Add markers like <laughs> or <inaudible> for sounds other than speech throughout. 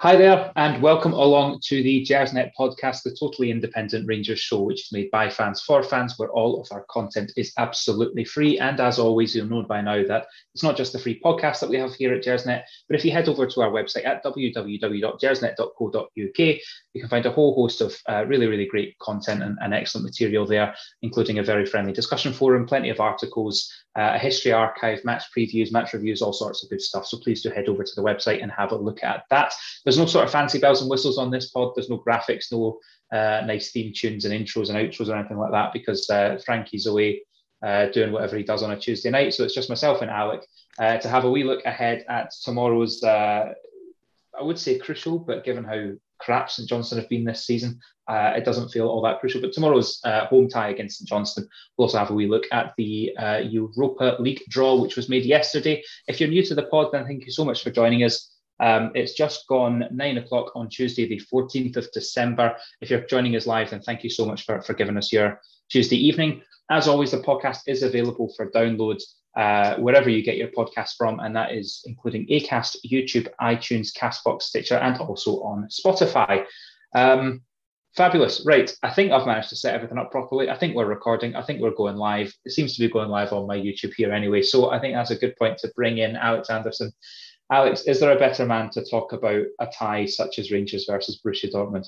Hi there, and welcome along to the Gersnet podcast, the totally independent Rangers show, which is made by fans for fans, where all of our content is absolutely free. And as always, you'll know by now that it's not just the free podcast that we have here at Gersnet, but if you head over to our website at www.gersnet.co.uk, you can find a whole host of uh, really, really great content and, and, excellent material there, including a very friendly discussion forum, plenty of articles, uh, a history archive, match previews, match reviews, all sorts of good stuff. So please do head over to the website and have a look at that. There's no sort of fancy bells and whistles on this pod. There's no graphics, no uh, nice theme tunes and intros and outros or anything like that because uh, Frankie's away uh, doing whatever he does on a Tuesday night. So it's just myself and Alec uh, to have a wee look ahead at tomorrow's, uh, I would say crucial, but given how crap St Johnstone have been this season, uh, it doesn't feel all that crucial. But tomorrow's uh, home tie against St Johnstone, we'll also have a wee look at the uh, Europa League draw, which was made yesterday. If you're new to the pod, then thank you so much for joining us. Um, it's just gone nine o'clock on Tuesday, the 14th of December. If you're joining us live, then thank you so much for, for giving us your Tuesday evening. As always, the podcast is available for download uh, wherever you get your podcast from, and that is including Acast, YouTube, iTunes, Castbox, Stitcher, and also on Spotify. Um, fabulous. Right. I think I've managed to set everything up properly. I think we're recording. I think we're going live. It seems to be going live on my YouTube here anyway. So I think that's a good point to bring in Alex Anderson Alex, is there a better man to talk about a tie such as Rangers versus Borussia Dortmund?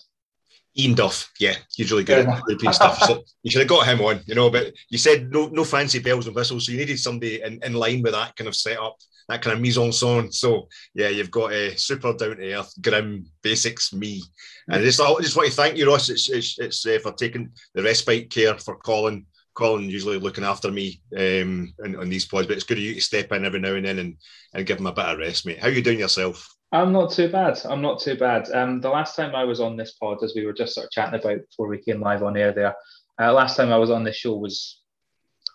Ian Duff, yeah, he's really good at European stuff. So you should have got him on, you know. But you said no, no fancy bells and whistles, so you needed somebody in, in line with that kind of setup, that kind of mise en scène. So yeah, you've got a super down to earth, grim basics me, and I just, I just want to thank you, Ross. It's it's, it's uh, for taking the respite care for Colin Colin usually looking after me um, on, on, these pods, but it's good of you to step in every now and then and, and give him a bit of rest, mate. How are you doing yourself? I'm not too bad. I'm not too bad. Um, the last time I was on this pod, as we were just sort of chatting about before we came live on air there, uh, last time I was on this show was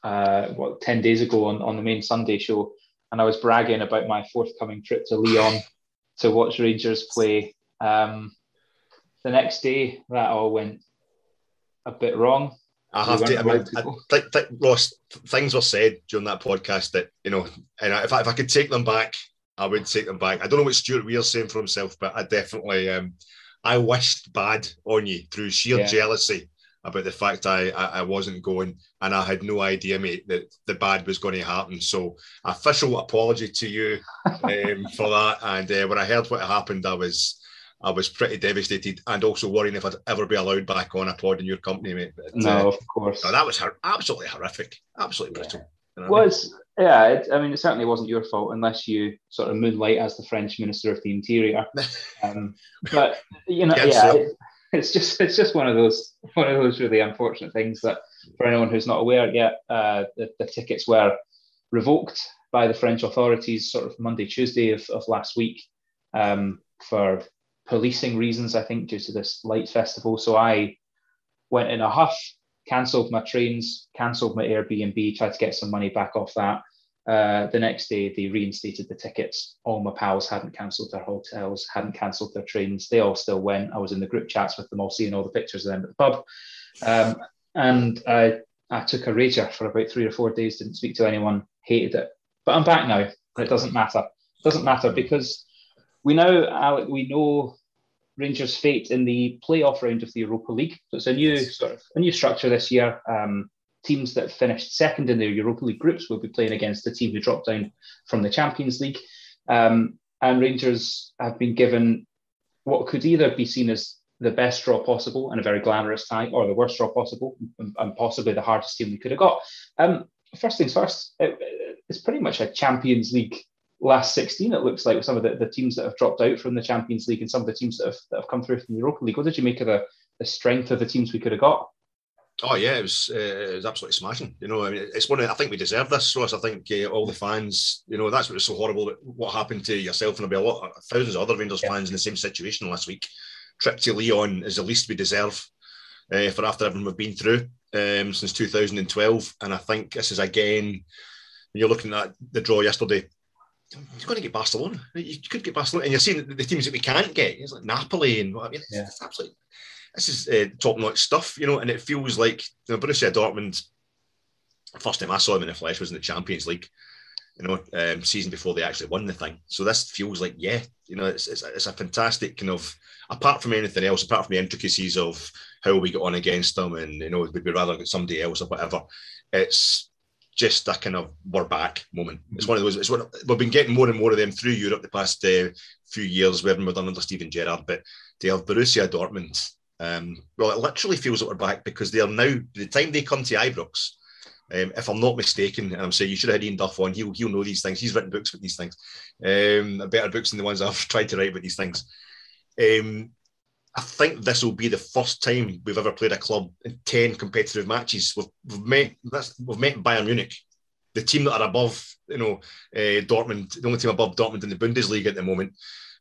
uh, what ten days ago on, on the main Sunday show, and I was bragging about my forthcoming trip to Lyon <laughs> to watch Rangers play. Um, the next day, that all went a bit wrong. I have to. I mean, I, Ross, things were said during that podcast that you know, and if I, if I could take them back, I would take them back. I don't know what Stuart Weir's saying for himself, but I definitely, um, I wished bad on you through sheer yeah. jealousy about the fact I, I, I wasn't going, and I had no idea, mate, that the bad was going to happen. So, official apology to you um, <laughs> for that. And uh, when I heard what happened, I was I was pretty devastated and also worrying if I'd ever be allowed back on a pod in your company, mate. But, no, uh, of course. No, that was her- absolutely horrific, absolutely brutal. Yeah. You know was? Yeah, it, I mean, it certainly wasn't your fault unless you sort of moonlight as the French Minister of the Interior. <laughs> Um, but you know, yeah, it, <laughs> it's just it's just one of those one of those really unfortunate things that for anyone who's not aware yet, uh, the, the tickets were revoked by the French authorities sort of Monday, Tuesday of, of last week um, for policing reasons, I think, due to this light festival. So I went in a huff, cancelled my trains, cancelled my Airbnb, tried to get some money back off that. Uh, the next day, they reinstated the tickets. All my pals hadn't cancelled their hotels, hadn't cancelled their trains. They all still went. I was in the group chats with them all, seeing all the pictures of them at the pub. Um, and I, I took a rager for about three or four days, didn't speak to anyone, hated it. But I'm back now. It doesn't matter. It doesn't matter because we now, Alec, we know Rangers' fate in the playoff round of the Europa League. So it's a new sort of a new structure this year. Um, teams that finished second in their Europa League groups will be playing against the team who dropped down from the Champions League. Um, and Rangers have been given what could either be seen as the best draw possible and a very glamorous tie, or the worst draw possible and, and possibly the hardest team we could have got. Um, first things first, it, it's pretty much a Champions League last 16, it looks like, with some of the, the teams that have dropped out from the Champions League and some of the teams that have, that have come through from the Europa League. What did you make of the, the strength of the teams we could have got? Oh yeah, it was uh, it was absolutely smashing. You know, I mean, it's one. Of, I think we deserve this, Ross. I think uh, all the fans. You know, that's what was so horrible. What happened to yourself and there'll be a lot, thousands of other Rangers yeah. fans in the same situation last week. Trip to Lyon is the least we deserve uh, for after everything we've been through um, since 2012. And I think this is again. When you're looking at the draw yesterday, you're going to get Barcelona. You could get Barcelona, and you're seeing the teams that we can't get. It's like Napoli and what I mean. It's, yeah. it's absolutely this is uh, top notch stuff, you know. And it feels like you know, Borussia Dortmund. First time I saw him in the flesh was in the Champions League. you know, um, season before they actually won the thing. So this feels like, yeah, you know, it's, it's, it's a fantastic kind of, apart from anything else, apart from the intricacies of how we got on against them and, you know, we'd we rather get somebody else or whatever, it's just a kind of we're back moment. It's one of those, it's what we've been getting more and more of them through Europe the past uh, few years, we haven't done under Steven Gerrard, but to have Borussia Dortmund, um, well, it literally feels that we're back because they are now, the time they come to Ibrox, um, if I'm not mistaken, and I'm saying you should have had Ian Duff on, he'll, he'll know these things. He's written books with these things, um, better books than the ones I've <laughs> tried to write with these things. Um, I think this will be the first time we've ever played a club in 10 competitive matches. We've, we've met we've met Bayern Munich, the team that are above, you know, uh, Dortmund, the only team above Dortmund in the Bundesliga at the moment.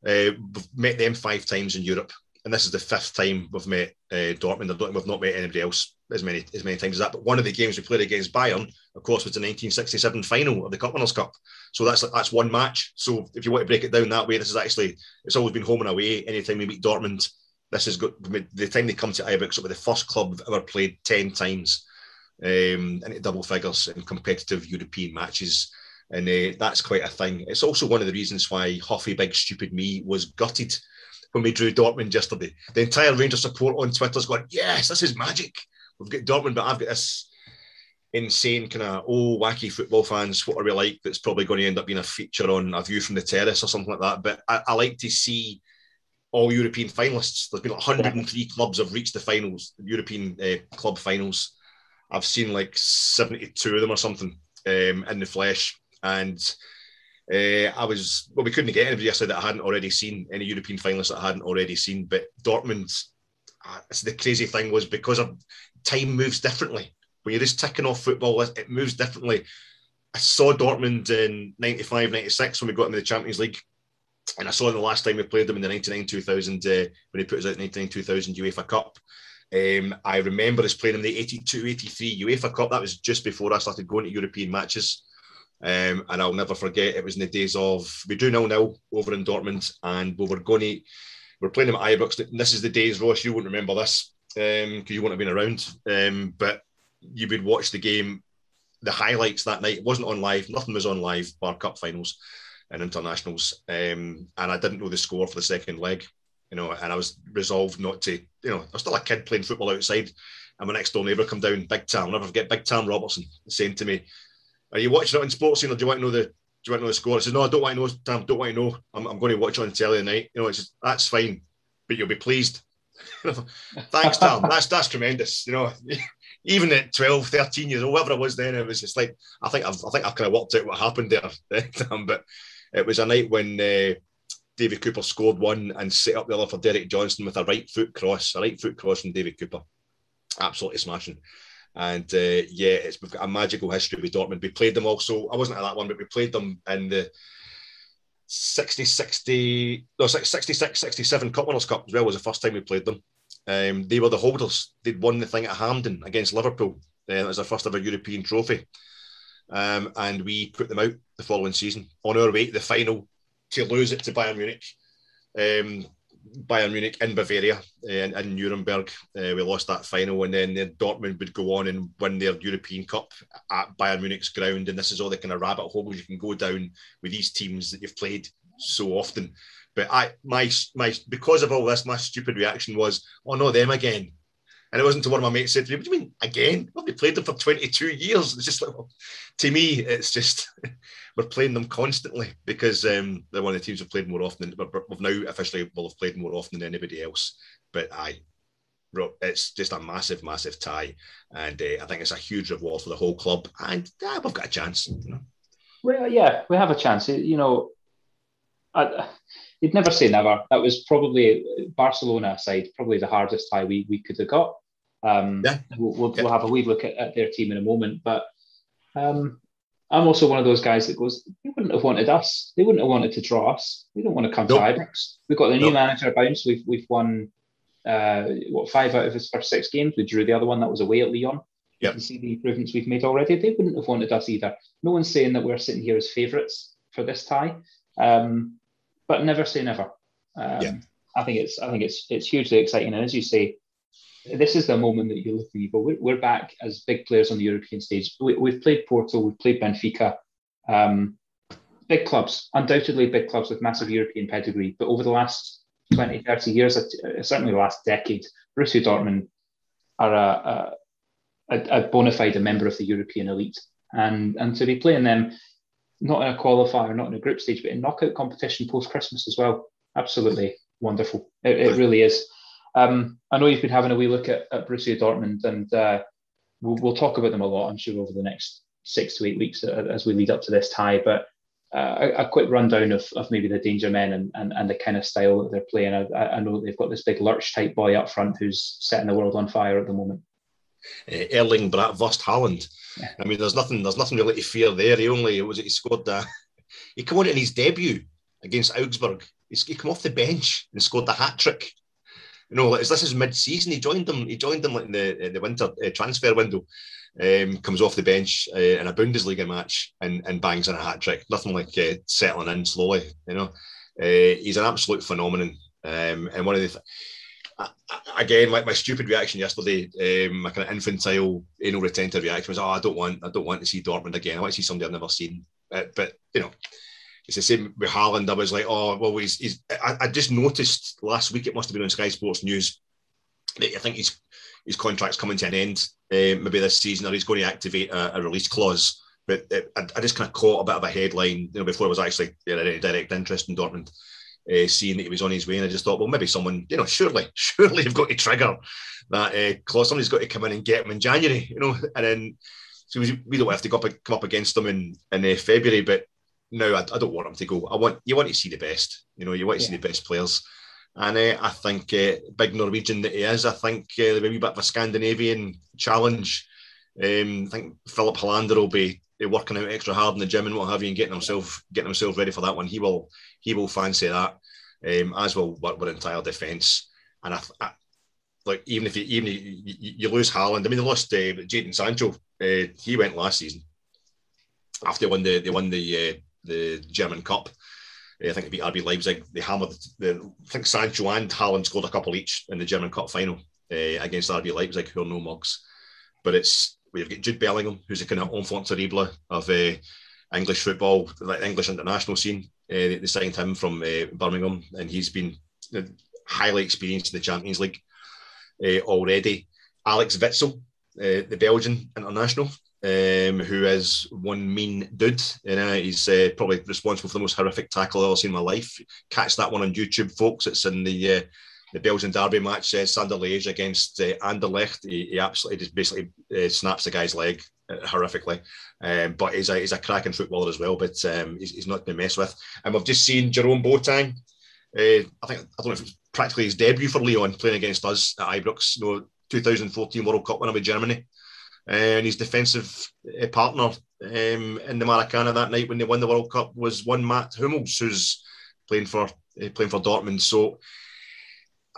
Uh, we've met them five times in Europe and this is the fifth time we've met uh, Dortmund. I don't we've not met anybody else as many as many times as that. But one of the games we played against Bayern, of course, was the 1967 final of the Cup Winners' Cup. So that's that's one match. So if you want to break it down that way, this is actually it's always been home and away. Anytime we meet Dortmund, this is good. The time they come to Ibrox, it'll be the first club we've ever played ten times um, into double figures in competitive European matches. And uh, that's quite a thing. It's also one of the reasons why Huffy Big Stupid Me was gutted when we drew Dortmund yesterday. The entire Rangers support on Twitter's going, yes, this is magic. We've got Dortmund, but I've got this insane kind of oh wacky football fans. What are we like? That's probably going to end up being a feature on a view from the terrace or something like that. But I, I like to see all European finalists. There's been like 103 clubs have reached the finals, European uh, club finals. I've seen like 72 of them or something um, in the flesh, and uh, I was well, we couldn't get anybody yesterday that I hadn't already seen any European finalists that I hadn't already seen. But Dortmund, uh, the crazy thing was because of time moves differently. When you're just ticking off football, it moves differently. I saw Dortmund in 95, 96 when we got into the Champions League. And I saw them the last time we played them in the 99 2000 uh, when he put us out in 99 2000 UEFA Cup. Um, I remember us playing in the 82 83 UEFA Cup. That was just before I started going to European matches. Um, and I'll never forget it was in the days of we do nil nil over in Dortmund, and we were going to we're playing them at Ibrox. This is the days, Ross. You wouldn't remember this because um, you wouldn't have been around. Um, but you would watch the game, the highlights that night. It wasn't on live. Nothing was on live. Bar Cup finals and internationals, um, and I didn't know the score for the second leg. You know, and I was resolved not to. You know, I was still a kid playing football outside, and my next door neighbour come down, Big Tam. I'll never forget Big Tam Robertson saying to me, are you watching it on sports scene or do you want to know the do you want to know the score? I said, No, I don't want to know, Tam, don't want to know. I'm, I'm going to watch it on telly tonight. You know, it's that's fine, but you'll be pleased. <laughs> Thanks, Tam. That's that's tremendous. You know, <laughs> even at 12, 13 years old, whatever I was then, it was just like I think I've I think I've kind of worked out what happened there, <laughs> Tam. But it was a night when uh, David Cooper scored one and set up the other for Derek Johnstone with a right foot cross, a right foot cross from David Cooper. Absolutely smashing. And uh, yeah, it's we've got a magical history with Dortmund. We played them also. I wasn't at that one, but we played them in the 60, 60, no, 66, 67 Cup Winners' Cup as well was the first time we played them. Um, they were the holders. They'd won the thing at Hampden against Liverpool. Uh, it was their first ever European trophy. Um, and we put them out the following season on our way to the final to lose it to Bayern Munich. Um, Bayern Munich in Bavaria and uh, in Nuremberg. Uh, we lost that final, and then Dortmund would go on and win their European Cup at Bayern Munich's ground. And this is all the kind of rabbit holes you can go down with these teams that you've played so often. But I, my, my, because of all this, my stupid reaction was, "Oh no, them again." And it wasn't until one of my mates said to me, What do you mean again? Well, we played them for 22 years. It's just like, well, to me, it's just, <laughs> we're playing them constantly because um, they're one of the teams we've played more often. We've now officially will have played more often than anybody else. But I, it's just a massive, massive tie. And uh, I think it's a huge reward for the whole club. And uh, we've got a chance. You know? Well, yeah, we have a chance. You know, I, you'd never say never. That was probably Barcelona aside, probably the hardest tie we, we could have got. Um, yeah. We'll, we'll, yeah. we'll, have a wee look at, at, their team in a moment. But um, I'm also one of those guys that goes, they wouldn't have wanted us. They wouldn't have wanted to draw us. We don't want to come nope. to Ibrox. We've got the new nope. manager bounce. We've we've won uh, what five out of his first six games. We drew the other one that was away at Lyon. Yep. You see the improvements we've made already. They wouldn't have wanted us either. No one's saying that we're sitting here as favourites for this tie, um, but never say never. Um, yeah. I think it's I think it's it's hugely exciting, and as you say, this is the moment that you look at but we're, we're back as big players on the European stage. We, have played Porto, we've played Benfica. Um, big clubs, undoubtedly big clubs with massive European pedigree. But over the last 20, 30 years, uh, certainly the last decade, Borussia Dortmund are a, a, a bona fide member of the European elite. And, and to be playing them, not in a qualifier, not in a group stage, but in knockout competition post Christmas as well, absolutely wonderful. It, it really is. Um, I know you've been having a wee look at, at Borussia Dortmund, and uh, we'll, we'll, talk about them a lot, I'm sure, over the next six to eight weeks as we lead up to this tie. But uh, a, a, quick rundown of, of maybe the danger men and, and, and the kind of style that they're playing. I, I know they've got this big lurch type boy up front who's setting the world on fire at the moment. Uh, Erling Bratwurst Haaland. Yeah. I mean, there's nothing, there's nothing really to fear there. He only was it he scored the, he came on in his debut against Augsburg. He came off the bench and scored the hat trick. You know, like, this is mid-season. He joined them. He joined them like in the the winter uh, transfer window um, comes off the bench uh, in a Bundesliga match and, and bangs in a hat trick. Nothing like uh, settling in slowly, you know. Uh, he's an absolute phenomenon. Um, and one of the th- again, like my stupid reaction yesterday, um, my kind of infantile, anal retentive reaction was, "Oh, I don't want, I don't want to see Dortmund again. I want to see somebody I've never seen." Uh, but you know, it's the same with Haaland. I was like, "Oh, well, he's." he's I, I, just noticed last week. It must have been on Sky Sports News. I think his his contract's coming to an end uh, maybe this season, or he's going to activate a, a release clause. But it, I, I, just kind of caught a bit of a headline, you know, before it was actually you know, any direct interest in Dortmund, uh, seeing that he was on his way, and I just thought, well, maybe someone, you know, surely, <laughs> surely you've got to trigger that uh, clause. Somebody's got to come in and get him in January, you know, and then so we don't have to go up, come up against them in in February, but no, I, I, don't want him to go. I want you want to see the best, you know, you want to yeah. see the best players. And uh, I think, uh, big Norwegian that he is, I think uh, there'll be a bit of a Scandinavian challenge. Um, I think Filip Helander will be working out extra hard in the gym and what have you, and getting himself getting himself ready for that one. He will he will fancy that, um, as will our entire defence. And I, I, like even if you even if you, you, you, lose Haaland, I mean they lost uh, Jadon Sancho. Uh, he went last season after they won the they won the uh, the German Cup. I think it beat RB Leipzig. They hammered the, I think Sancho and Haaland scored a couple each in the German Cup final uh, against RB Leipzig, who are no mugs. But it's we've got Jude Bellingham, who's a kind of enfant terrible of uh, English football, like English international scene. Uh, they signed him from uh, Birmingham, and he's been highly experienced in the Champions League uh, already. Axel Witsel, uh, the Belgian international, um, who is one mean dude. You know, he's uh, probably responsible for the most horrific tackle I've ever seen in my life. Catch that one on YouTube, folks. It's in the uh, the Belgian derby match, uh, Standard Liège against uh, Anderlecht. He, he, absolutely just basically uh, snaps the guy's leg uh, horrifically. Um, but he's a, he's a cracking footballer as well, but um, he's, he's not been messed with. And we've just seen Jerome Boateng. Uh, I think, I don't know if it's practically his debut for Lyon playing against us at Ibrox, you know, 2014 World Cup winner with Germany and his defensive uh, partner um, in the Maracana that night when they won the World Cup was one Mats Hummels, who's playing for uh, playing for Dortmund. So,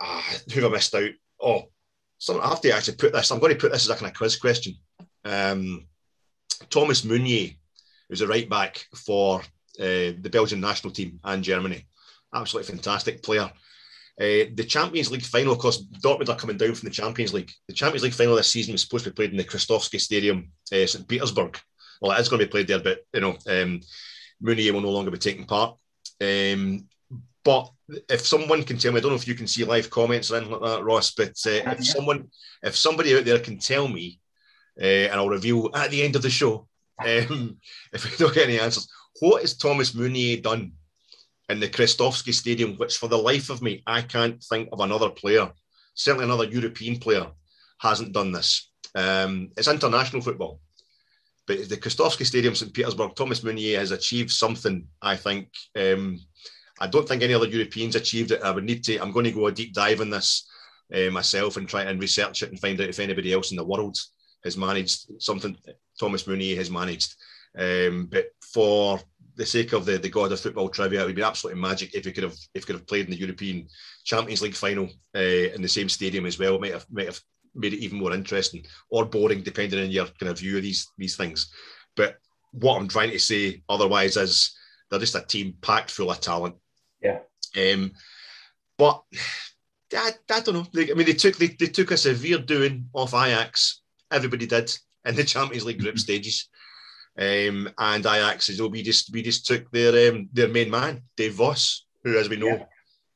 uh, who I missed out? Oh, so I have to actually put this. I'm going to put this as a kind of quiz question. Um, Thomas Meunier, who's a right back for uh, the Belgian national team and Germany, absolutely fantastic player. Uh, the Champions League final, of course, Dortmund are coming down from the Champions League. The Champions League final this season was supposed to be played in the Krestovsky Stadium, uh, St. Petersburg. Well, it is going to be played there, but you know, um, will no longer be taking part. Um, but if someone can tell me, I don't know if you can see live comments or anything like that, Ross, but uh, if someone, if somebody out there can tell me, uh, and I'll reveal at the end of the show, um, <laughs> if we don't get any answers, what has Thomas Meunier done in the Krestovsky Stadium, which for the life of me, I can't think of another player, certainly another European player, hasn't done this. Um, it's international football. But the Krestovsky Stadium, St. Petersburg, Thomas Meunier has achieved something, I think. Um, I don't think any other Europeans achieved it. I would need to, I'm going to go a deep dive in this uh, myself and try and research it and find out if anybody else in the world has managed something Thomas Meunier has managed. Um, but for the sake of the, the god of football trivia, it would be absolutely magic if he could have if could have played in the European Champions League final uh, in the same stadium as well. It might have might have made it even more interesting or boring, depending on your kind of view of these these things. But what I'm trying to say otherwise is they're just a team packed full of talent. Yeah. Um, but I, I don't know. They, I mean, they took they, they took a severe doing off Ajax. Everybody did in the Champions League group stages. Um, and Ajax is, oh, we just we just took their um, their main man, Dave Vos, who, as we know,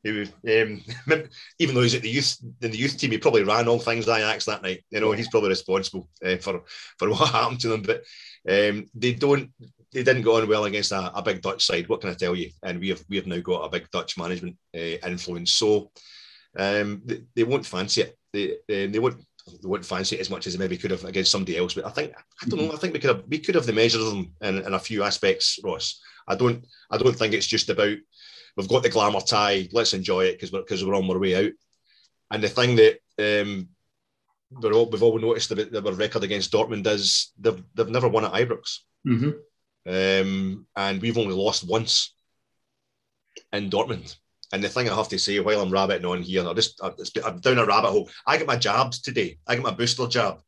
yeah. he um, <laughs> even though he's at the youth in the youth team, he probably ran all things Ajax that night. You know, he's probably responsible uh, for for <laughs> what happened to them. But um, they don't they didn't go on well against a, a, big Dutch side. What can I tell you? And we have we have now got a big Dutch management uh, influence, so um, they, they, won't fancy it. They um, they won't they won't fancy it as much as they maybe could have against somebody else. But I think I don't know. I think we could have we could have the measure of them in, in a few aspects, Ross. I don't I don't think it's just about we've got the glamour tie. Let's enjoy it because we're because we're on our way out. And the thing that um, we're all, we've all noticed about their record against Dortmund is they've they've never won at Ibrox. Mm-hmm. Um, and we've only lost once in Dortmund. And the thing I have to say, while I'm rabbiting on here, I just I'm down a rabbit hole. I get my jabs today. I get my booster jab,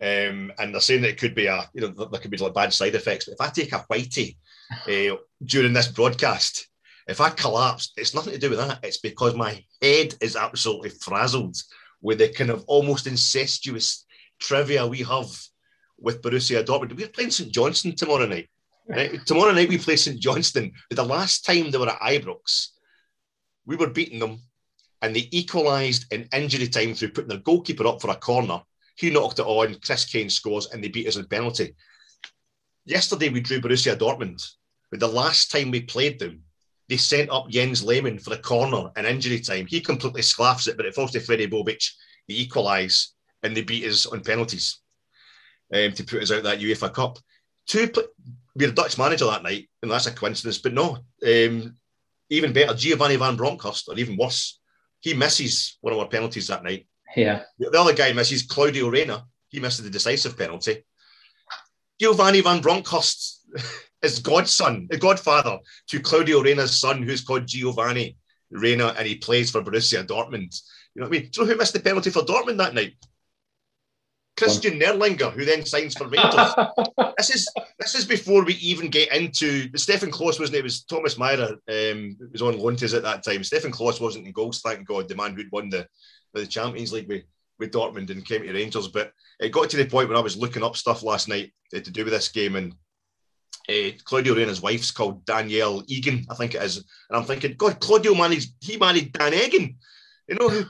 um, and they're saying that it could be a you know there could be like bad side effects. But if I take a whitey uh, during this broadcast, if I collapse, it's nothing to do with that. It's because my head is absolutely frazzled with the kind of almost incestuous trivia we have with Borussia Dortmund. We're playing St Johnstone tomorrow night. Right? Tomorrow night we play St Johnstone. The last time they were at Ibrox, we were beating them and they equalised in injury time through putting their goalkeeper up for a corner. He knocked it on, Chris Kane scores, and they beat us in penalty. Yesterday we drew Borussia Dortmund, but the last time we played them, they sent up Jens Lehmann for a corner in injury time. He completely sclaffs it, but it falls to Fredi Bobic. They equalise and they beat us on penalties um, to put us out that UEFA Cup. Two, we had a Dutch manager that night, and that's a coincidence. But no, um, even better, Giovanni van Bronckhorst, or even worse, he misses one of our penalties that night. Yeah. The other guy misses Claudio Reyna. He misses the decisive penalty. Giovanni van Bronckhorst <laughs> is godson, a godfather to Claudio Reyna's son, who's called Giovanni Reyna, and he plays for Borussia Dortmund. You know what I mean? Do you know who missed the penalty for Dortmund that night? Christian Nerlinger, who then signs for Rangers. <laughs> this is this is before we even get into Stefan Klos wasn't it? it was Thomas Meyer um, was on loan at that time. Stefan Klos wasn't in goals, thank God, the man who'd won the, the Champions League with, with Dortmund and came to Rangers. But it got to the point where I was looking up stuff last night uh, to do with this game and uh, Claudio Reyna's wife's called Danielle Egan, I think it is. And I'm thinking, God, Claudio married, he married Dan Egan. You know, who,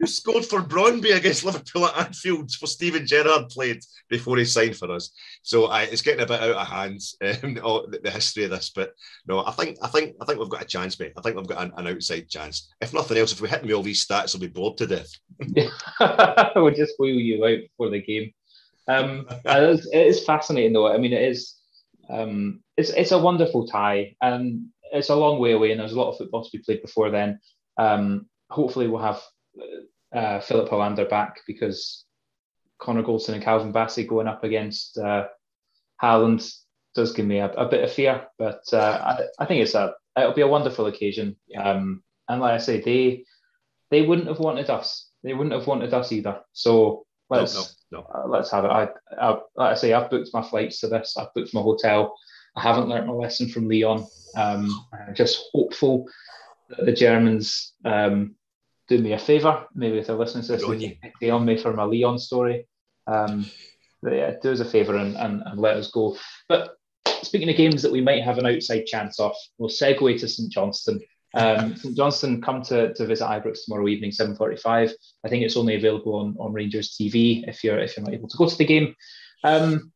who, scored for Brøndby against Liverpool at Anfield for Steven Gerrard played before he signed for us. So I, it's getting a bit out of hand, um, the, the, history of this. But no, I think I think I think we've got a chance, mate. I think we've got an, an outside chance. If nothing else, if we hit me all these stats, I'll be bored to death. <laughs> we'll just wheel you out for the game. Um, <laughs> it, is, it is fascinating, though. I mean, it is. Um, it's it's a wonderful tie, and it's a long way away, and there's a lot of football to be played before then. Um, hopefully, we'll have uh, Filip Helander back because Connor Goldson and Calvin Bassey going up against uh, Haaland does give me a, a bit of fear, but uh, I, I, think it's a it'll be a wonderful occasion. Um, and like I say, they they wouldn't have wanted us. They wouldn't have wanted us either. So let's no, no, no. Uh, let's have it. I, I like I say, I've booked my flights to this. I've booked my hotel. I haven't learnt my lesson from Lyon. Um, I'm just hopeful the Germans um, do me a favour. Maybe if they're listening to this, they on me for my Lyon story. Um, yeah, do us a favour and, and, and, let us go. But speaking of games that we might have an outside chance of, we'll segue to St Johnstone. Um, St Johnstone come to, to visit Ibrox tomorrow evening, 7.45. I think it's only available on, on Rangers TV if you're if you're not able to go to the game. Um,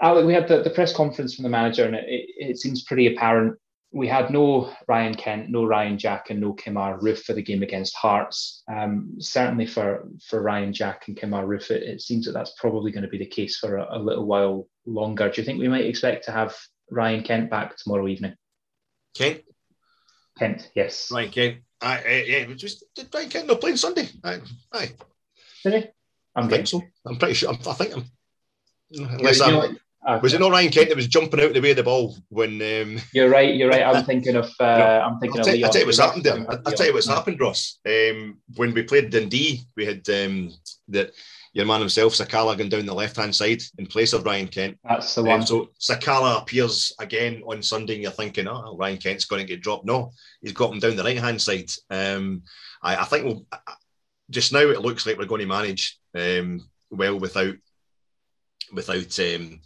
Alec, we had the, the press conference from the manager, and it, it seems pretty apparent we had no Ryan Kent, no Ryan Jack, and no Kemar Roofe for the game against Hearts. Um, certainly for for Ryan Jack and Kemar Roofe, it, it, seems that that's probably going to be the case for a, a, little while longer. Do you think we might expect to have Ryan Kent back tomorrow evening? Kent. Kent, yes. Ryan Kent. I, I, yeah, just did Ryan Kent not playing Sunday? Aye. aye. Did he? I'm I think so. I'm pretty sure. I'm, i think I'm. Unless I'm, Was it not Ryan Kent that was jumping out the way of the ball when? Um... You're right. You're right. I'm thinking of. Uh, no, I'm thinking I'll of. I'll tell you what's happened there. I'll tell you what's happened, Ross. Um, when we played Dundee, we had um, that your man himself, Sakala, going down the left hand side in place of Ryan Kent. That's the one. Um, so Sakala appears again on Sunday, and you're thinking, oh, Ryan Kent's going to get dropped. No, he's got him down the right hand side. Um, I, I, think we'll, just now it looks like we're going to manage um, well without without um,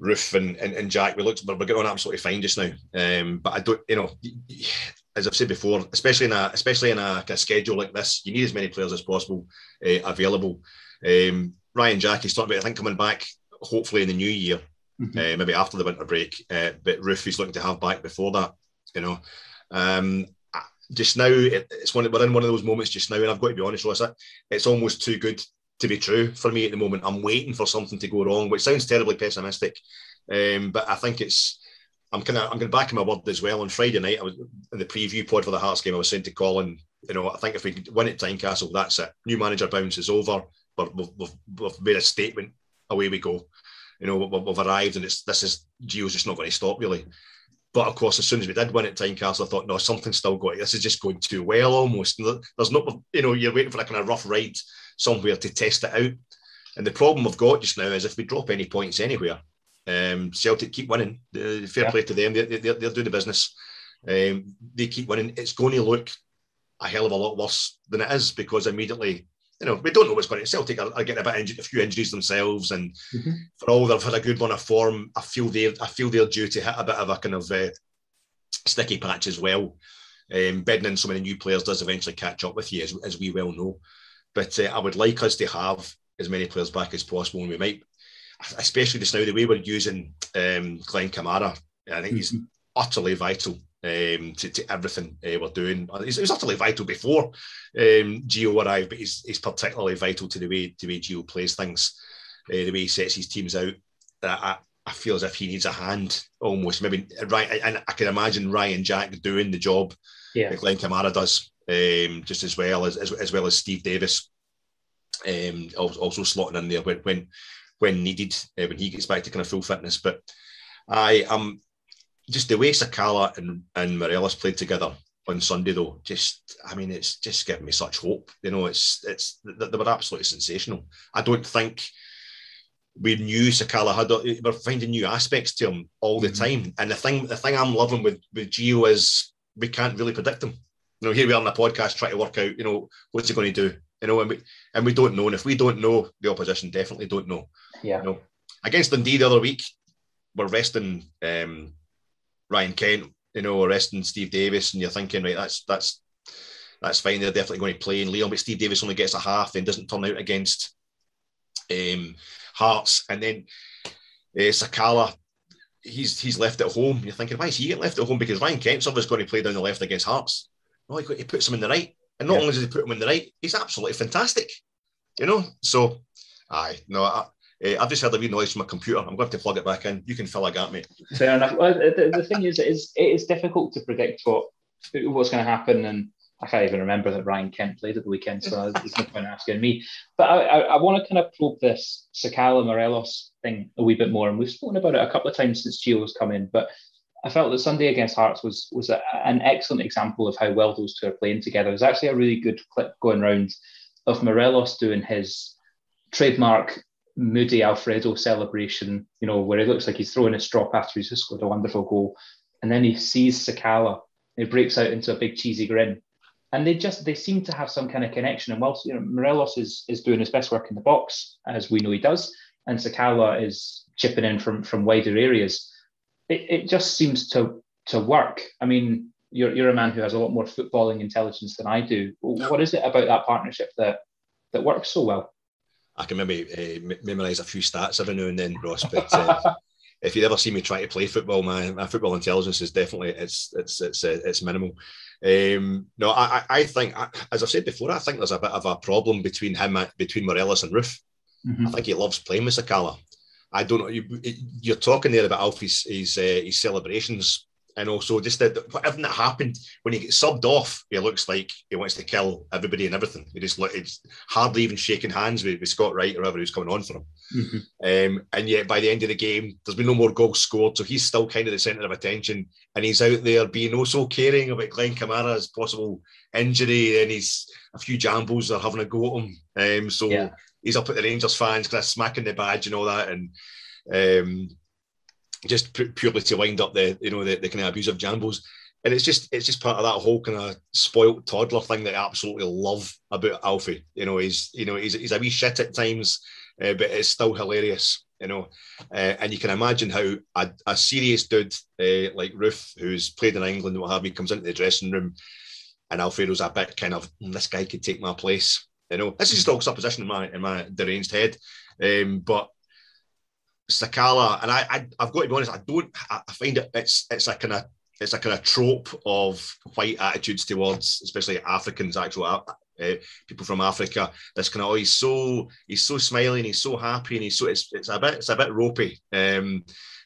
Roofe and, and, and Jack. We looked we're getting on absolutely fine just now. Um, but I don't, you know, as I've said before, especially in a especially in a, schedule like this, you need as many players as possible uh, available. Um, Ryan Jack is talking about I think coming back hopefully in the new year, mm-hmm. uh, maybe after the winter break. Uh, but Roofe is looking to have back before that. You know, um, just now it, it's one we're in one of those moments just now, and I've got to be honest, Ross, it's almost too good to be true for me at the moment. I'm waiting for something to go wrong, which sounds terribly pessimistic, um, but I think it's. I'm kind of I'm going to back my word as well. On Friday night, I was in the preview pod for the Hearts game. I was saying to Colin, you know, I think if we win at Tynecastle, that's it. New manager bounce is over. But we've, we've, we've made a statement. Away we go. You know, we've, we've arrived, and it's this is Gio's just not going to stop really. But of course, as soon as we did win at Tynecastle, I thought, no, something's still going. This is just going too well almost. There's not, you know, you're waiting for a kind of rough ride somewhere to test it out. And the problem we've got just now is if we drop any points anywhere, um, Celtic keep winning. The fair yeah. play to them. They, they, they're, they're doing the business. Um, they keep winning. It's going to look a hell of a lot worse than it is because immediately you know, we don't know what's going to. Celtic are, are getting a bit injured, a few injuries themselves, and mm-hmm. for all they've had a good run of form, I feel they I feel they're due to hit a bit of a kind of uh, sticky patch as well. Um, bedding in so many new players does eventually catch up with you, as, as we well know. But uh, I would like us to have as many players back as possible, and we might, especially just now, the way we're using um, Glenn Kamara. I think mm-hmm. he's utterly vital um, to, to, everything uh, we're doing. He's, he was utterly vital before um, Gio arrived, but he's, he's particularly vital to the way to the way Gio plays things, uh, the way he sets his teams out. Uh, I, I feel as if he needs a hand almost. Maybe right, and I can imagine Ryan Jack doing the job yeah. that Glenn Kamara does, um, just as well as, as, as well as Steve Davis, um, also slotting in there when when, when needed uh, when he gets back to kind of full fitness. But I am just the way Sakala and, and Morelos played together on Sunday, though, just I mean, it's just giving me such hope. You know, it's it's they were absolutely sensational. I don't think we knew Sakala had we're finding new aspects to him all the mm-hmm. time. And the thing the thing I'm loving with with Gio is we can't really predict him. You know, here we are on the podcast trying to work out, you know, what's he going to do? You know, and we and we don't know. And if we don't know, the opposition definitely don't know. Yeah. You know, against Dundee the other week, we're resting um, Ryan Kent, you know, arresting Steve Davis, and you're thinking, right, that's that's that's fine. They're definitely going to play in Lyon, but Steve Davis only gets a half and doesn't turn out against um, Hearts, and then uh, Sakala. He's he's left at home. You're thinking, why is he getting left at home? Because Ryan Kent's obviously going to play down the left against Hearts. No, he, he puts him in the right, and not yeah. only does he put him in the right, he's absolutely fantastic. You know, so aye, no, I, uh, I've just heard a wee noise from my computer. I'm going to plug it back in. You can fill a gap, mate. Fair enough. Well, the, the thing is, it is it is difficult to predict what what's going to happen, and I can't even remember that Ryan Kent played at the weekend, so there's no point asking me. But I, I, I want to kind of probe this Sakala Morelos thing a wee bit more, and we've spoken about it a couple of times since Gio's come in, but. I felt that Sunday against Hearts was was a, an excellent example of how well those two are playing together. There's actually a really good clip going around of Morelos doing his trademark moody Alfredo celebration, you know, where he looks like he's throwing a strop after he's just scored a wonderful goal. And then he sees Sakala, he breaks out into a big cheesy grin. And they just they seem to have some kind of connection. And whilst you know Morelos is is doing his best work in the box, as we know he does, and Sakala is chipping in from from wider areas, it, it just seems to to work. I mean, you're you're a man who has a lot more footballing intelligence than I do. What is it about that partnership that that works so well? I can maybe uh, memorise a few stats every now and then, Ross. But uh, <laughs> if you ever see me try to play football, my, my football intelligence is definitely it's it's it's uh, it's minimal. Um, no, I I think as I've said before, I think there's a bit of a problem between him between Morelos and Roofe. Mm-hmm. I think he loves playing with Sakala. I don't know. You, are talking there about Alfie's his, uh, his celebrations and also just that everything that happened when he gets subbed off, he looks like he wants to kill everybody and everything. He just it's hardly even shaking hands with, with Scott Wright or whoever who's coming on for him. Mm-hmm. Um, and yet by the end of the game, there's been no more goals scored, so he's still kind of the centre of attention, and he's out there being also caring about Glenn Kamara's possible injury, and he's a few jambos are having a go at him. Um, so yeah. he's up at the Rangers fans kind of smacking the badge and all that, and um, just purely to wind up the you know the, the kind of abusive jambos. And it's just it's just part of that whole kind of spoilt toddler thing that I absolutely love about Alfie. You know, he's you know he's, he's a wee shit at times, uh, but it's still hilarious, you know. Uh, and you can imagine how a, a serious dude uh, like Roofe, who's played in England, what have you, comes into the dressing room, and Alfredo's a bit kind of, mm, this guy could take my place. You know, this is just all supposition in my in my deranged head, um, but Sakala, and I, I have got to be honest, I don't. I find it it's it's a kind of it's a kind of trope of white attitudes towards, especially Africans, actual uh, people from Africa. This kind of oh, he's so he's so smiling, he's so happy, and he's so it's it's a bit it's a bit ropey. Um,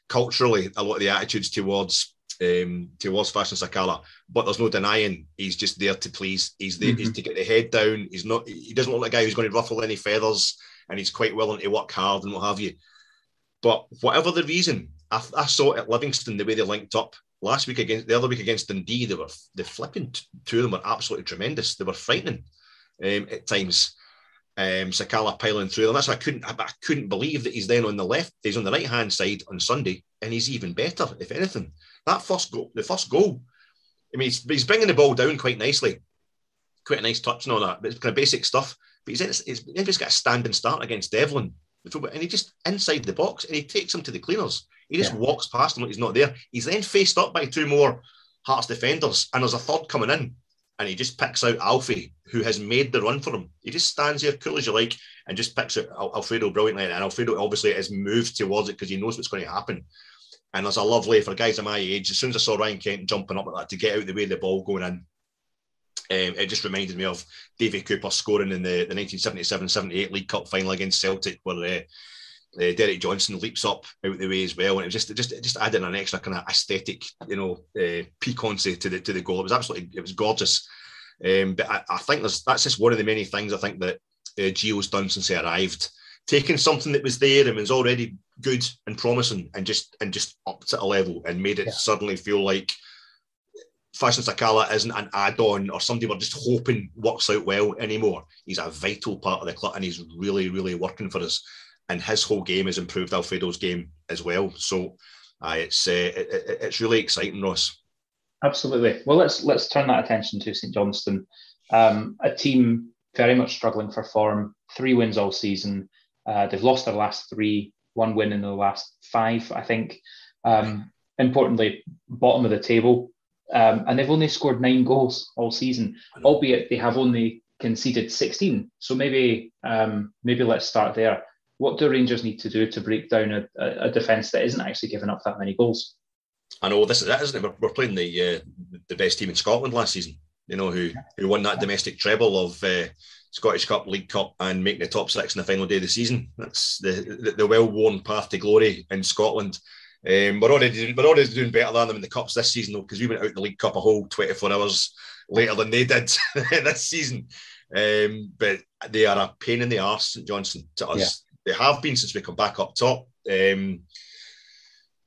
culturally, a lot of the attitudes towards um, towards Fashion Sakala, but there's no denying he's just there to please. He's there, mm-hmm. he's to get the head down. He's not. He doesn't look like a guy who's going to ruffle any feathers, and he's quite willing to work hard and what have you. But whatever the reason, I, I saw it at Livingston the way they linked up last week against the other week against Dundee. They were the flipping two of them were absolutely tremendous. They were frightening um, at times. Um, Sakala piling through them. That's I couldn't. I, I couldn't believe that he's then on the left. He's on the right hand side on Sunday, and he's even better. If anything, that first goal, the first goal. I mean, he's, he's bringing the ball down quite nicely, quite a nice touch and all that. But it's kind of basic stuff. But he's, he's, he's got a standing start against Devlin and he just inside the box and he takes him to the cleaners. He just yeah. walks past him like he's not there. He's then faced up by two more Hearts defenders, and there's a third coming in, and he just picks out Alfie, who has made the run for him. He just stands there cool as you like and just picks out Alfredo brilliantly. And Alfredo obviously has moved towards it because he knows what's going to happen. And there's a lovely for guys of my age. As soon as I saw Ryan Kent jumping up like that to get out of the way of the ball going in, um, it just reminded me of David Cooper scoring in the, the 1977-78 League Cup final against Celtic, where uh, uh, Derek Johnstone leaps up out the way as well, and it was just just just added an extra kind of aesthetic, you know, uh, piquancy to the to the goal. It was absolutely it was gorgeous. Um, but I, I, think there's that's just one of the many things I think that uh, Gio's done since he arrived, taking something that was there and was already good and promising, and just and just upped it a level and made it yeah. suddenly feel like Fashion Sakala isn't an add-on or somebody we're just hoping works out well anymore. He's a vital part of the club and he's really, really working for us. And his whole game has improved Alfredo's game as well. So uh, it's uh, it, it's really exciting, Ross. Absolutely. Well, let's let's turn that attention to St Johnstone, um, a team very much struggling for form. Three wins all season. Uh, they've lost their last three. One win in the last five, I think. Um, importantly, bottom of the table um, and they've only scored nine goals all season, albeit they have only conceded 16. So maybe um, maybe let's start there. What do Rangers need to do to break down a, a, defence that isn't actually giving up that many goals? I know this is it, isn't it? We're, we're playing the uh, the best team in Scotland last season. You know who who won that domestic treble of uh, Scottish Cup, League Cup, and making the top six in the final day of the season. That's the the, the well worn path to glory in Scotland. Um, we're already we're already doing better than them in the cups this season though, because we went out in the League Cup a whole 24 hours later than they did <laughs> this season. Um, but they are a pain in the arse, St Johnstone, to us. Yeah. They have been since we come back up top. Um,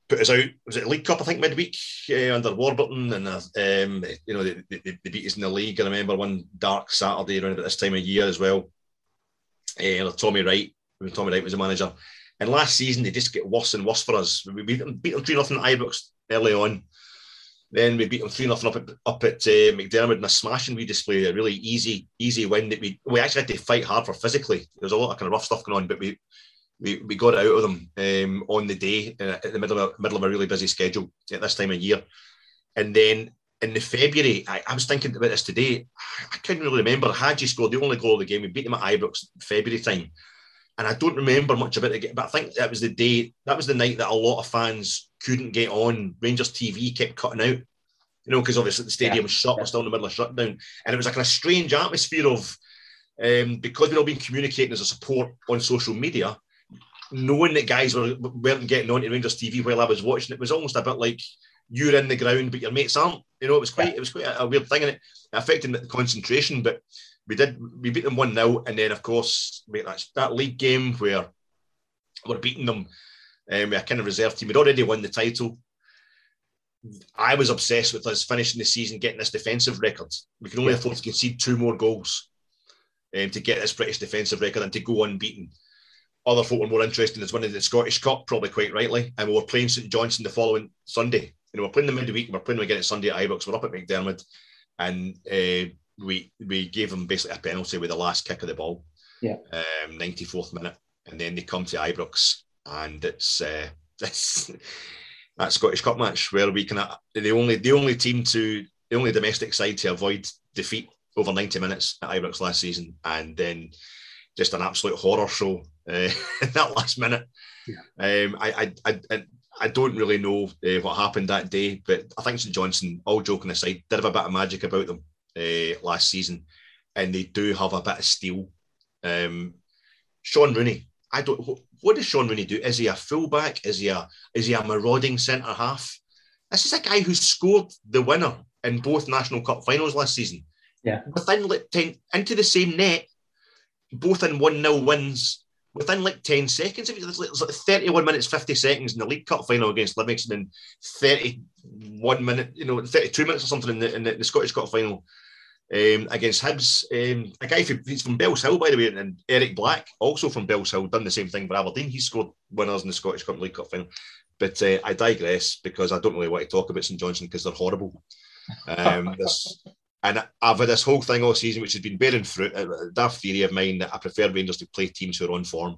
put us out. Was it League Cup? I think midweek uh, under Warburton, and uh, um, you know they, they, they, beat us in the league. I remember one dark Saturday around about this time of year as well. Uh, Tommy Wright, when Tommy Wright was the manager, and last season, they just get worse and worse for us. We beat them, beat them 3 0 at Ibrox early on. Then we beat them 3 0 up at, up at uh, McDiarmid in a smashing we display, a really easy, easy win that we we actually had to fight hard for physically. There was a lot of kind of rough stuff going on, but we we, we got out of them um, on the day uh, in the middle of, middle of a really busy schedule at this time of year. And then in the February, I, I was thinking about this today. I couldn't really remember. Had you scored the only goal of the game? We beat them at Ibrox February time and I don't remember much about it, but I think that was the day, that was the night that a lot of fans couldn't get on. Rangers TV kept cutting out, you know, because obviously the stadium yeah. was shut, we're still in the middle of shutdown. And it was like a strange atmosphere of, um, because we'd all been communicating as a support on social media, knowing that guys were, weren't getting on to Rangers TV while I was watching, it was almost a bit like you're in the ground, but your mates aren't. You know, it was quite, yeah. it was quite a, a weird thing, and it affected the concentration. But we did we beat them one 0 and then of course that that league game where we're beating them um, with a kind of reserve team. We'd already won the title. I was obsessed with us finishing the season, getting this defensive record. We can only yeah. afford to concede two more goals um, to get this British defensive record and to go unbeaten. Other folk were more interested in winning the Scottish Cup, probably quite rightly. And we were playing St Johnstone the following Sunday. You know, we're playing the midweek, we're playing again at Sunday at Ibrox. We're up at McDiarmid, and uh, we we gave them basically a penalty with the last kick of the ball. Yeah. Um, 94th minute. and then they come to Ibrox, and it's uh, <laughs> it's that Scottish Cup match where we can the only the only team to the only domestic side to avoid defeat over 90 minutes at Ibrox last season, and then just an absolute horror show uh, <laughs> in that last minute. Yeah. Um, I, I, I, I don't really know uh, what happened that day, but I think St Johnstone, all joking aside, did have a bit of magic about them uh, last season, and they do have a bit of steel. Um, Shaun Rooney, I don't. What does Shaun Rooney do? Is he a fullback? Is he a is he a marauding centre half? This is a guy who scored the winner in both national cup finals last season. Yeah, within like ten into the same net, both in one 0 wins within like 10 seconds. It was like 31 minutes, 50 seconds in the League Cup final against Livingston and 31 minute, you know, 32 minutes or something in the, in the Scottish Cup final um, against Hibs. Um, a guy from, he's from Bellshill, by the way, and Eric Black, also from Bellshill, done the same thing for Aberdeen. He scored winners in the Scottish Cup League Cup final. But uh, I digress because I don't really want to talk about St Johnstone because they're horrible. Um, <laughs> this, and I've had this whole thing all season, which has been bearing fruit. A daft theory of mine that I prefer Rangers to play teams who are on form,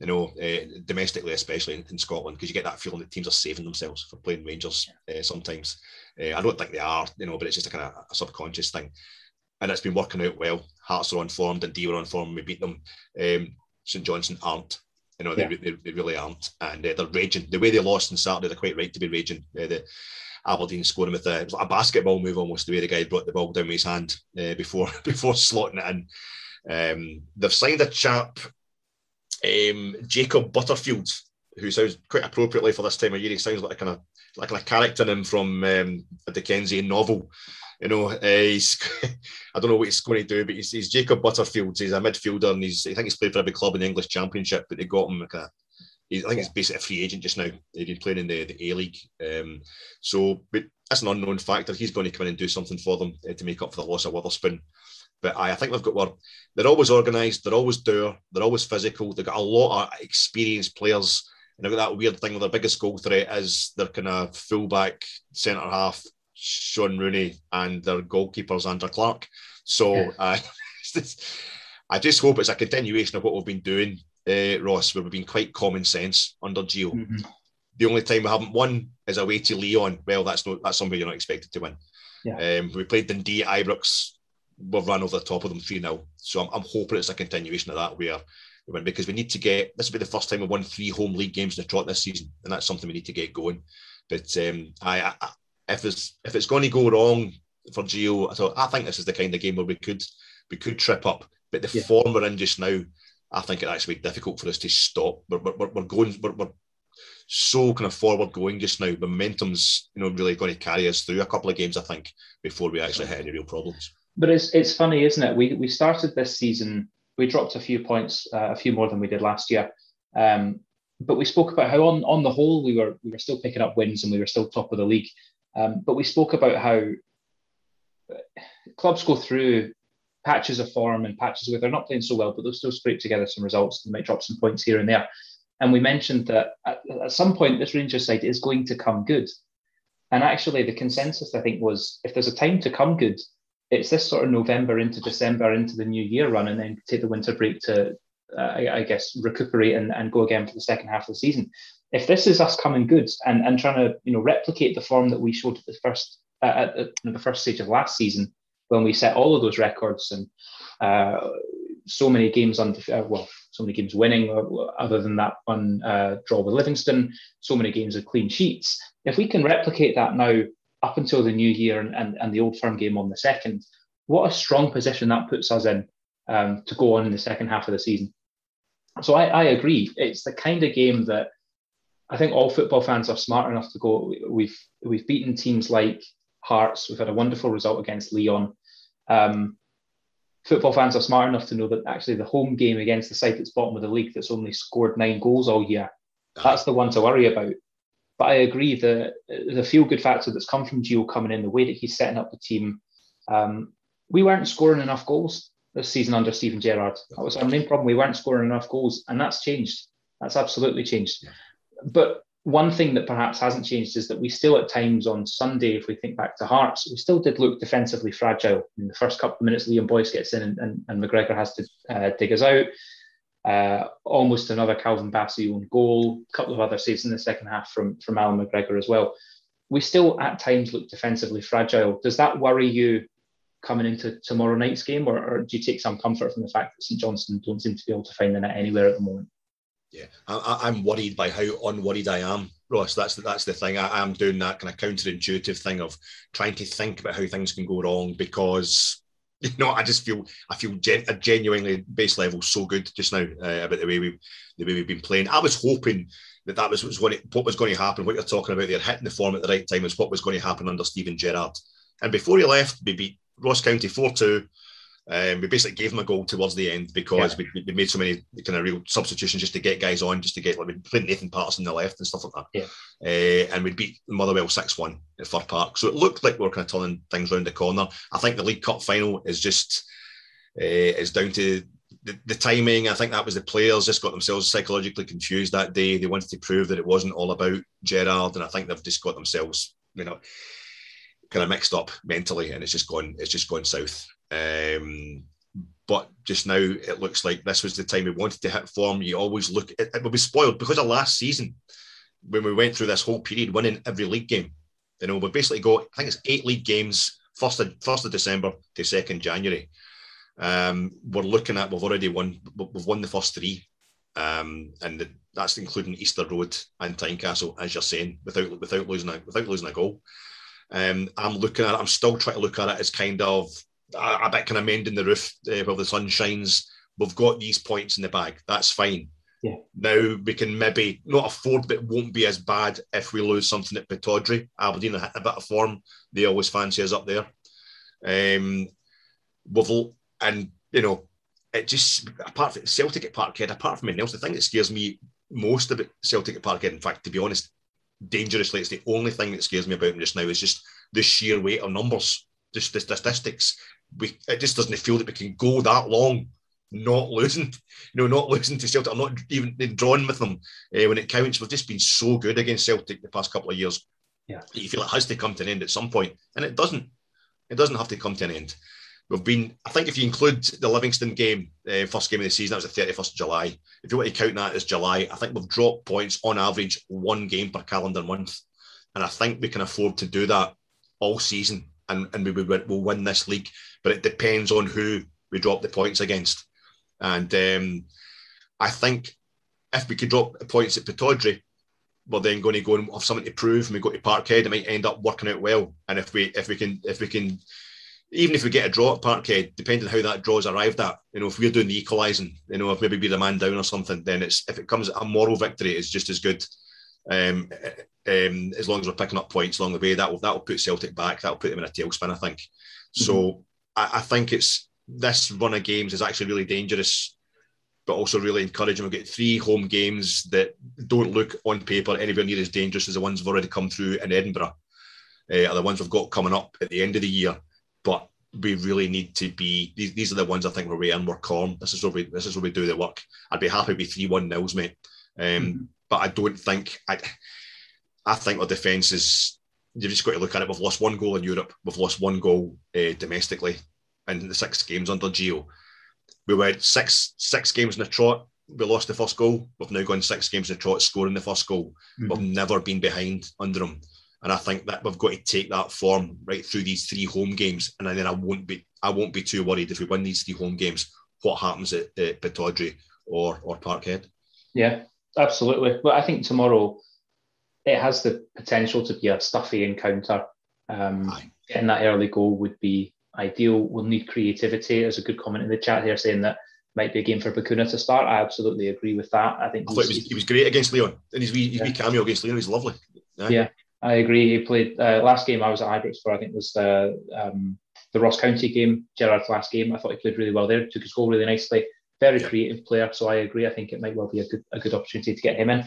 you know, uh, domestically, especially in, in Scotland, because you get that feeling that teams are saving themselves for playing Rangers uh, sometimes. Uh, I don't think they are, you know, but it's just a kind of a subconscious thing. And it's been working out well. Hearts are on form, Dundee were on form, we beat them. Um, St Johnstone aren't. You know, yeah. they, they, they, really aren't. And they're raging. The way they lost on Saturday, they're quite right to be raging. the, Aberdeen scoring with a, like a basketball move almost the way the guy brought the ball down with his hand uh, before <laughs> before slotting it in. Um, they've signed a chap, um, Jacob Butterfield, who sounds quite appropriately for this time of year. He sounds like a kind of like a character name from um, a Dickensian novel. You know, uh, he's <laughs> I don't know what he's going to do, but he's, he's Jacob Butterfield. He's a midfielder, and he's I think he's played for every club in the English Championship, but they got him like a I think he's basically a free agent just now. He's been playing in the, the A League. Um, so, but that's an unknown factor. He's going to come in and do something for them uh, to make up for the loss of Wotherspoon. But I, I think they've got well, they're always organised, they're always dour, they're always physical. They've got a lot of experienced players. And they've got that weird thing where their biggest goal threat is their kind of fullback, centre half, Shaun Rooney, and their goalkeepers, Andrew Clark. So yeah. <laughs> uh, <laughs> I just hope it's a continuation of what we've been doing uh, Ross, where we've been quite common sense under Gio. Mm-hmm. The only time we haven't won is away to Lyon. Well, that's not that's somebody you're not expected to win. Yeah. Um, we played Dundee Ibrox. We've run over the top of them 3 0. So I'm, I'm, hoping it's a continuation of that where we win because we need to get this will be the first time we've won three home league games in the trot this season, and that's something we need to get going. But um, I, I, if it's if it's going to go wrong for Gio, I thought I think this is the kind of game where we could we could trip up. But the yeah. form we're in just now, I think it actually be difficult for us to stop. We're, we're, we're going, we're, we're so kind of forward going just now. Momentum's, you know, really going to carry us through a couple of games, I think, before we actually hit any real problems. But it's it's funny, isn't it? We we started this season, we dropped a few points, uh, a few more than we did last year. Um, but we spoke about how on on the whole we were we were still picking up wins and we were still top of the league. Um, but we spoke about how clubs go through patches of form and patches where they're not playing so well, but they'll still scrape together some results and might drop some points here and there. And we mentioned that at, at some point this Rangers side is going to come good. And actually, the consensus I think was if there's a time to come good, it's this sort of November into December into the new year run, and then take the winter break to, uh, I, I, guess, recuperate and, and go again for the second half of the season. If this is us coming good and, and trying to you know replicate the form that we showed at the first uh, at, at the first stage of last season, when we set all of those records and uh, so many games on uh, well, so many games winning, uh, other than that one uh, draw with Livingston, so many games of clean sheets. If we can replicate that now up until the new year and, and, and the old firm game on the second, what a strong position that puts us in um, to go on in the second half of the season. So I, I agree. It's the kind of game that I think all football fans are smart enough to go. We've we've beaten teams like Hearts. We've had a wonderful result against Lyon. Um, football fans are smart enough to know that actually the home game against the side that's bottom of the league that's only scored nine goals all year, that's the one to worry about. But I agree the the feel good factor that's come from Gio coming in, the way that he's setting up the team. Um, we weren't scoring enough goals this season under Steven Gerrard. That was our main problem. We weren't scoring enough goals, and that's changed. That's absolutely changed. But one thing that perhaps hasn't changed is that we still at times on Sunday, if we think back to Hearts, we still did look defensively fragile. In the first couple of minutes, Liam Boyce gets in and, and, and McGregor has to uh, dig us out. Uh, almost another Calvin Bassey own goal, a couple of other saves in the second half from, from Allan McGregor as well. We still at times look defensively fragile. Does that worry you coming into tomorrow night's game, or, or do you take some comfort from the fact that St Johnstone don't seem to be able to find the net anywhere at the moment? Yeah, I, am worried by how unworried I am, Ross. That's the, that's the thing. I, am doing that kind of counterintuitive thing of trying to think about how things can go wrong because <laughs> you know I just feel I feel gen, a genuinely base level so good just now uh, about the way we the way we've been playing. I was hoping that that was, was what, it, what was going to happen. What you're talking about they're hitting the form at the right time, is what was going to happen under Steven Gerrard. And before he left, we beat Ross County four two um, we basically gave him a goal towards the end because yeah. we, we, made so many kind of real substitutions just to get guys on, just to get like we played Nathan Patterson on the left and stuff like that. Yeah. Uh, and we beat Motherwell six one at Fir Park, so it looked like we were kind of turning things around the corner. I think the League Cup final is just uh, is down to the, the, timing. I think that was the players just got themselves psychologically confused that day. They wanted to prove that it wasn't all about Gerrard, and I think they've just got themselves, you know, kind of mixed up mentally, and it's just gone. It's just gone south. Um, but just now it looks like this was the time we wanted to hit form. You always look, it, it will be spoiled because of last season when we went through this whole period winning every league game. You know, we basically got, I think it's eight league games, first of, first of December to second January. Um, we're looking at, we've already won, we've won the first three. Um, and the, that's including Easter Road and Tynecastle, as you're saying, without without losing a without losing a goal. Um, I'm looking at it, I'm still trying to look at it as kind of a, a bit kind of mending the roof uh, while the sun shines. We've got these points in the bag. That's fine. Yeah. Now we can maybe not afford, but won't be as bad if we lose something at Pittodrie. Aberdeen are a bit of form. They always fancy us up there. Um, we've, and you know, it just apart from Celtic at Parkhead, apart from anything else, the thing that scares me most about Celtic at Parkhead, in fact, to be honest, dangerously, it's the only thing that scares me about them just now is just the sheer weight of numbers, just the statistics we it just doesn't feel that we can go that long not losing, you know, not losing to Celtic, I'm not even drawn with them uh, when it counts. We've just been so good against Celtic the past couple of years. Yeah, you feel it has to come to an end at some point, and it doesn't. It doesn't have to come to an end. We've been, I think, if you include the Livingston game, uh, first game of the season, that was the 31st of July. If you want to count that as July, I think we've dropped points on average one game per calendar month, and I think we can afford to do that all season and, and we will win this league. But it depends on who we drop the points against. And um, I think if we could drop the points at Pittodrie, we're then going to go and have something to prove. And we go to Parkhead, it might end up working out well. And if we if we can if we can even if we get a draw at Parkhead, depending on how that draw is arrived at, you know, if we're doing the equalising, you know, if maybe be the man down or something, then it's if it comes a moral victory, it's just as good. Um, um, as long as we're picking up points along the way, that will that will put Celtic back. That will put them in a tailspin, I think. Mm-hmm. So I, I, think it's this run of games is actually really dangerous, but also really encouraging. We've got three home games that don't look on paper anywhere near as dangerous as the ones we've already come through in Edinburgh, uh, are the ones we've got coming up at the end of the year. But we really need to be these, these are the ones I think where we earn more calm. This is where we this is where we do the work. I'd be happy with three one nils, mate. Um, mm-hmm but I don't think I. I think our defence is. You've just got to look at it. We've lost one goal in Europe. We've lost one goal uh, domestically in the six games under Gio. We went six six games in a trot. We lost the first goal. We've now gone six games in a trot, scoring the first goal. Mm-hmm. We've never been behind under him. And I think that we've got to take that form right through these three home games, and then I won't be I won't be too worried if we win these three home games. What happens at, at or or Parkhead? Yeah, absolutely. But I think tomorrow it has the potential to be a stuffy encounter. Um, getting that early goal would be ideal. We'll need creativity. There's a good comment in the chat here saying that might be a game for Bacuna to start. I absolutely agree with that. I think I he, was, he was great against Lyon, and his wee, his yeah. wee cameo against Lyon was lovely. Yeah. yeah. I agree. He played uh, last game I was at Ibrox for. I think was the um, the Ross County game, Gerrard's last game. I thought he played really well there. Took his goal really nicely very creative player. So I agree. I think it might well be a good a good opportunity to get him in.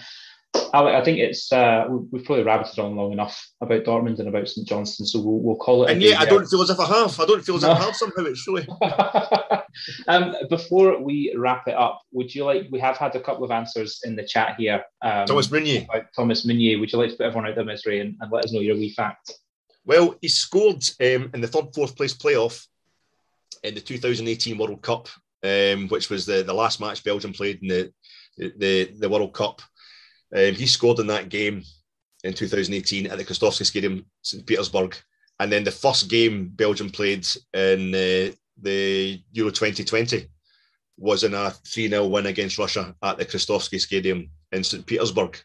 Alec, I think it's uh, we've probably rabbited on long enough about Dortmund and about St Johnstone, so we'll, we'll call it. And yeah, I don't feel as if I have. I don't feel as if I have somehow. It's really. <laughs> <laughs> um, before we wrap it up, would you like? We have had a couple of answers in the chat here. Um, Thomas Meunier. Thomas Meunier. Would you like to put everyone out there, misery, and, and let us know your wee fact? Well, he scored um, in the third, fourth place playoff in the 2018 World Cup um, which was the, the last match Belgium played in the the, the World Cup. Um, he scored in that game in 2018 at the Krestovsky Stadium, St. Petersburg. And then the first game Belgium played in uh, the Euro 2020 was in a 3 0 win against Russia at the Krestovsky Stadium in St. Petersburg.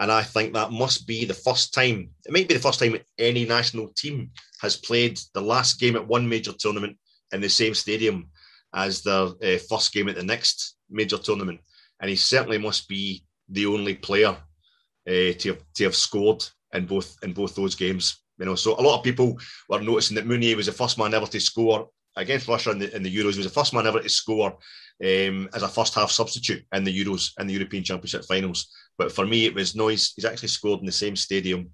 And I think that must be the first time, it might be the first time any national team has played the last game at one major tournament in the same stadium as their uh, first game at the next major tournament. And he certainly must be the only player uh, to, have, to have scored in both in both those games. You know, so a lot of people were noticing that Meunier was the first man ever to score against Russia in the, in the Euros. He was the first man ever to score um, as a first half substitute in the Euros and the European Championship finals. But for me, it was noise. He's actually scored in the same stadium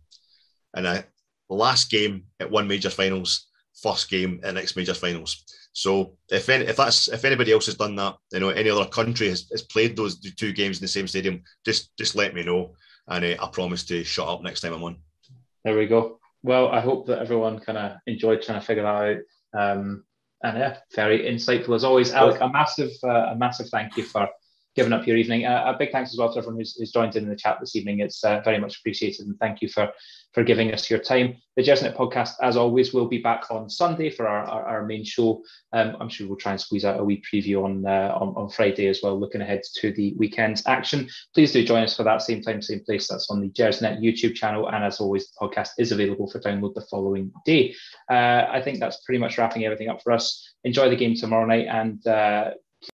in a last game at one major finals, first game at next major finals. So if any, if that's if anybody else has done that, you know, any other country has, has played those two games in the same stadium, just just let me know, and uh, I promise to shut up next time I'm on. There we go. Well, I hope that everyone kind of enjoyed trying to figure that out. Um, and yeah, very insightful as always. Alec, a massive, uh, a massive thank you for giving up your evening. Uh, a big thanks as well to everyone who's, who's joined in, the chat this evening. It's uh, very much appreciated, and thank you for for giving us your time. The Gersnet podcast, as always, will be back on Sunday for our, our, our main show. Um, I'm sure we'll try and squeeze out a wee preview on, uh, on, on Friday as well, looking ahead to the weekend's action. Please do join us for that same time, same place. That's on the Gersnet YouTube channel, and as always, the podcast is available for download the following day. Uh, I think that's pretty much wrapping everything up for us. Enjoy the game tomorrow night, and uh,